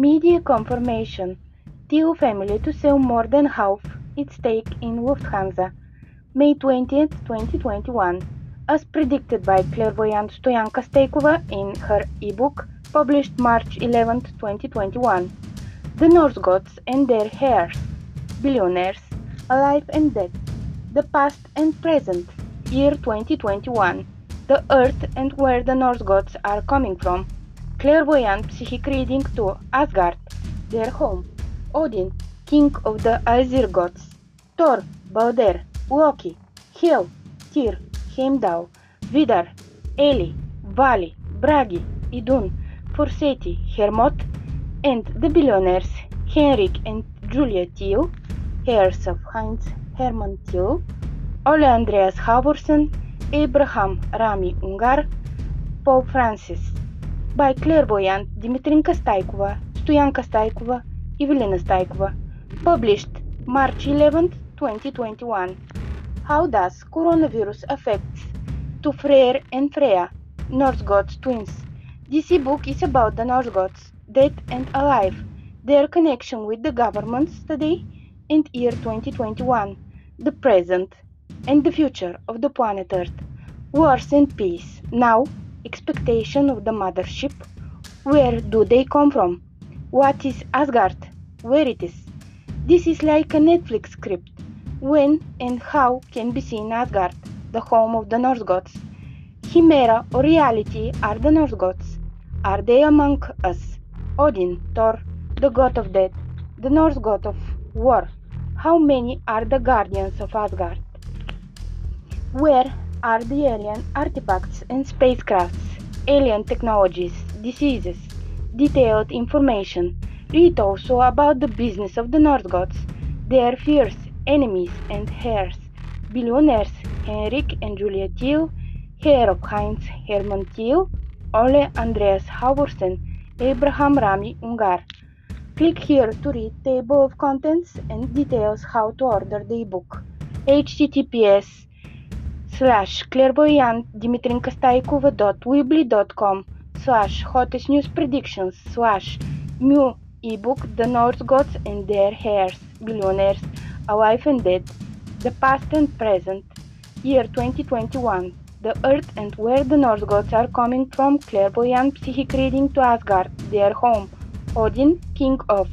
Media confirmation. Thiele family to sell more than half its stake in Lufthansa. May 20th, 2021. As predicted by clairvoyant Stoyanka Staikova in her ebook published March 11th, 2021. The Norse gods and their heirs, billionaires, alive and dead, the past and present, year 2021, the earth and where the Norse gods are coming from, clairvoyant psychic reading to Asgard, their home, Odin, king of the Aesir gods, Thor, Balder, Loki, Hel, Tyr, Heimdall, Vidar, Eli, Vali, Bragi, Idun, Forseti, Hermod, and the billionaires Henrik and Julia Thiele, heirs of Heinz Hermann Thiele, Ole Andreas Halvorsen, Abraham Rami Ungar, Pope Francis, by clairvoyant Dimitrinka Staikova, Stoyanka Staikova, Evelina Staikova, published March 11, 2021. How does coronavirus affect to Freyr and Freya, Norse gods twins? This book is about the Norse gods, dead and alive, their connection with the governments today and year 2021, the present and the future of the planet Earth. Wars and peace, now expectation of the mothership. Where do they come from? What is Asgard? Where it is? This is like a Netflix script. When and how can be seen Asgard, the home of the Norse gods? Chimera or reality are the Norse gods. Are they among us? Odin, Thor, the god of death, the Norse god of war. How many are the guardians of Asgard? Where are the alien artifacts and spacecrafts, alien technologies, diseases, detailed information? Read also about the business of the Norse gods, their fierce enemies and heirs, billionaires Henrik and Julia Thiele, heir of Heinz Hermann Thiele, Ole Andreas Halvorsen, Abraham Rami Ungar. Click here to read table of contents and details how to order the ebook. https slash clairvoyant dimitrinkastaikova.weebly.com slash hottest news predictions slash new ebook The Norse Gods and Their Heirs Billionaires Alive and Dead The Past and Present Year 2021 the earth and where the Norse gods are coming from, clairvoyant psychic reading to Asgard, their home, Odin, king of.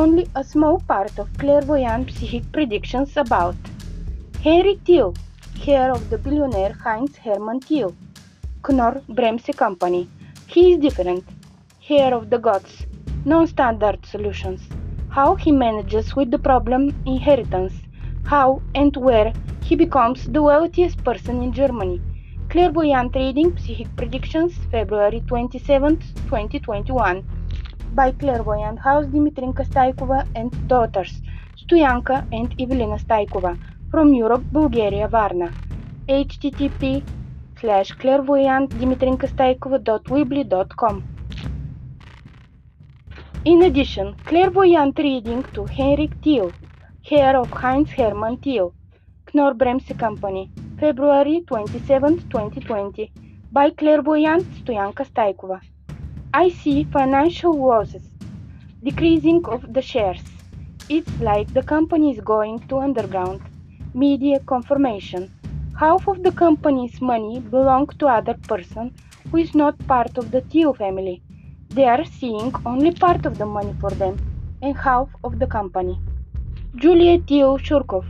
Only a small part of clairvoyant psychic predictions about. Henry Thiele, heir of the billionaire Heinz Hermann Thiele, Knorr Bremse Company. He is different, heir of the gods, non-standard solutions. How he manages with the problem inheritance, how and where he becomes the wealthiest person in Germany. Clairvoyant Reading Psychic Predictions, February 27, 2021. By Clairvoyant House Dimitrinka Staikova and daughters, Stoyanka and Evelina Staikova, from Europe, Bulgaria, Varna. http slash clairvoyantdimitrinkastaikova.weebly.com In addition, Clairvoyant Reading to Henrik Thiele, heir of Heinz Hermann Thiele, Knorr Bremse Company, February 27, 2020, by clairvoyant Stoyanka Staikova. I see financial losses, decreasing of the shares. It's like the company is going to underground. Media confirmation. Half of the company's money belong to other person who is not part of the Thiele family. They are seeing only part of the money for them and half of the company. Julia Thiele Schürhoff,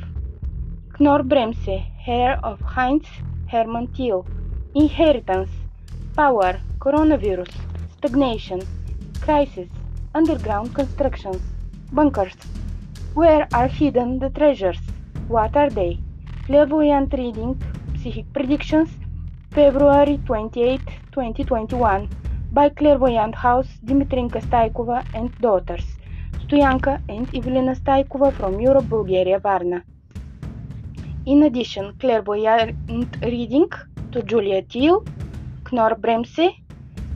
Knorr Bremse, heir of Heinz Hermann Thiele, inheritance, power, coronavirus, stagnation, crisis, underground constructions, bunkers. Where are hidden the treasures? What are they? Clairvoyant reading, psychic predictions, February 28, 2021, by Clairvoyant House, Dimitrinka Staikova and daughters, Stoyanka and Evelina Staikova from Europe, Bulgaria, Varna. In addition, clairvoyant reading to Julia Thiele, Knorr Bremse,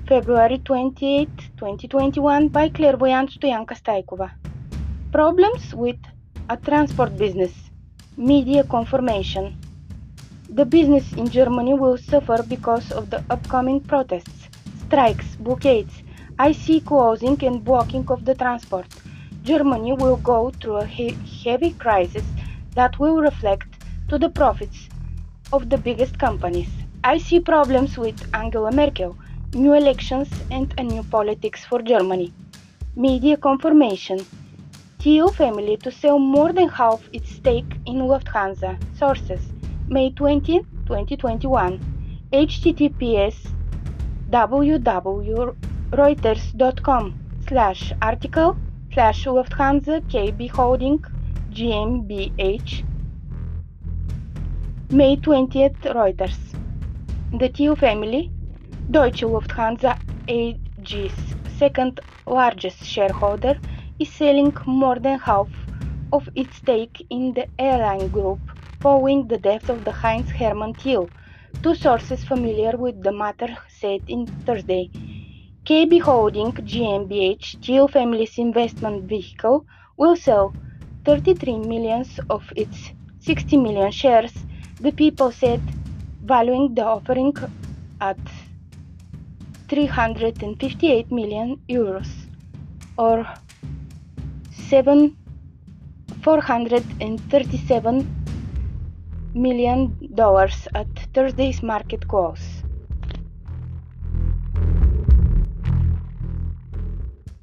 February 28, 2021 by clairvoyant Stoyanka Staikova. Problems with a transport business. Media confirmation. The business in Germany will suffer because of the upcoming protests, strikes, blockades, I see closing and blocking of the transport. Germany will go through a he- heavy crisis that will reflect to the profits of the biggest companies. I see problems with Angela Merkel, new elections, and a new politics for Germany. Media confirmation. Thiele family to sell more than half its stake in Lufthansa. Sources. May 20, 2021. https www.reuters.com slash article slash Lufthansa KB Holding GmbH May 20th Reuters The Thiele family, Deutsche Lufthansa AG's second largest shareholder, is selling more than half of its stake in the airline group following the death of the Heinz Hermann Thiele. Two sources familiar with the matter said in Thursday. KB Holding GmbH, Thiele family's investment vehicle, will sell 33 million of its 60 million shares, the people said, valuing the offering at 358 million euros or 7 437 million dollars at Thursday's market close.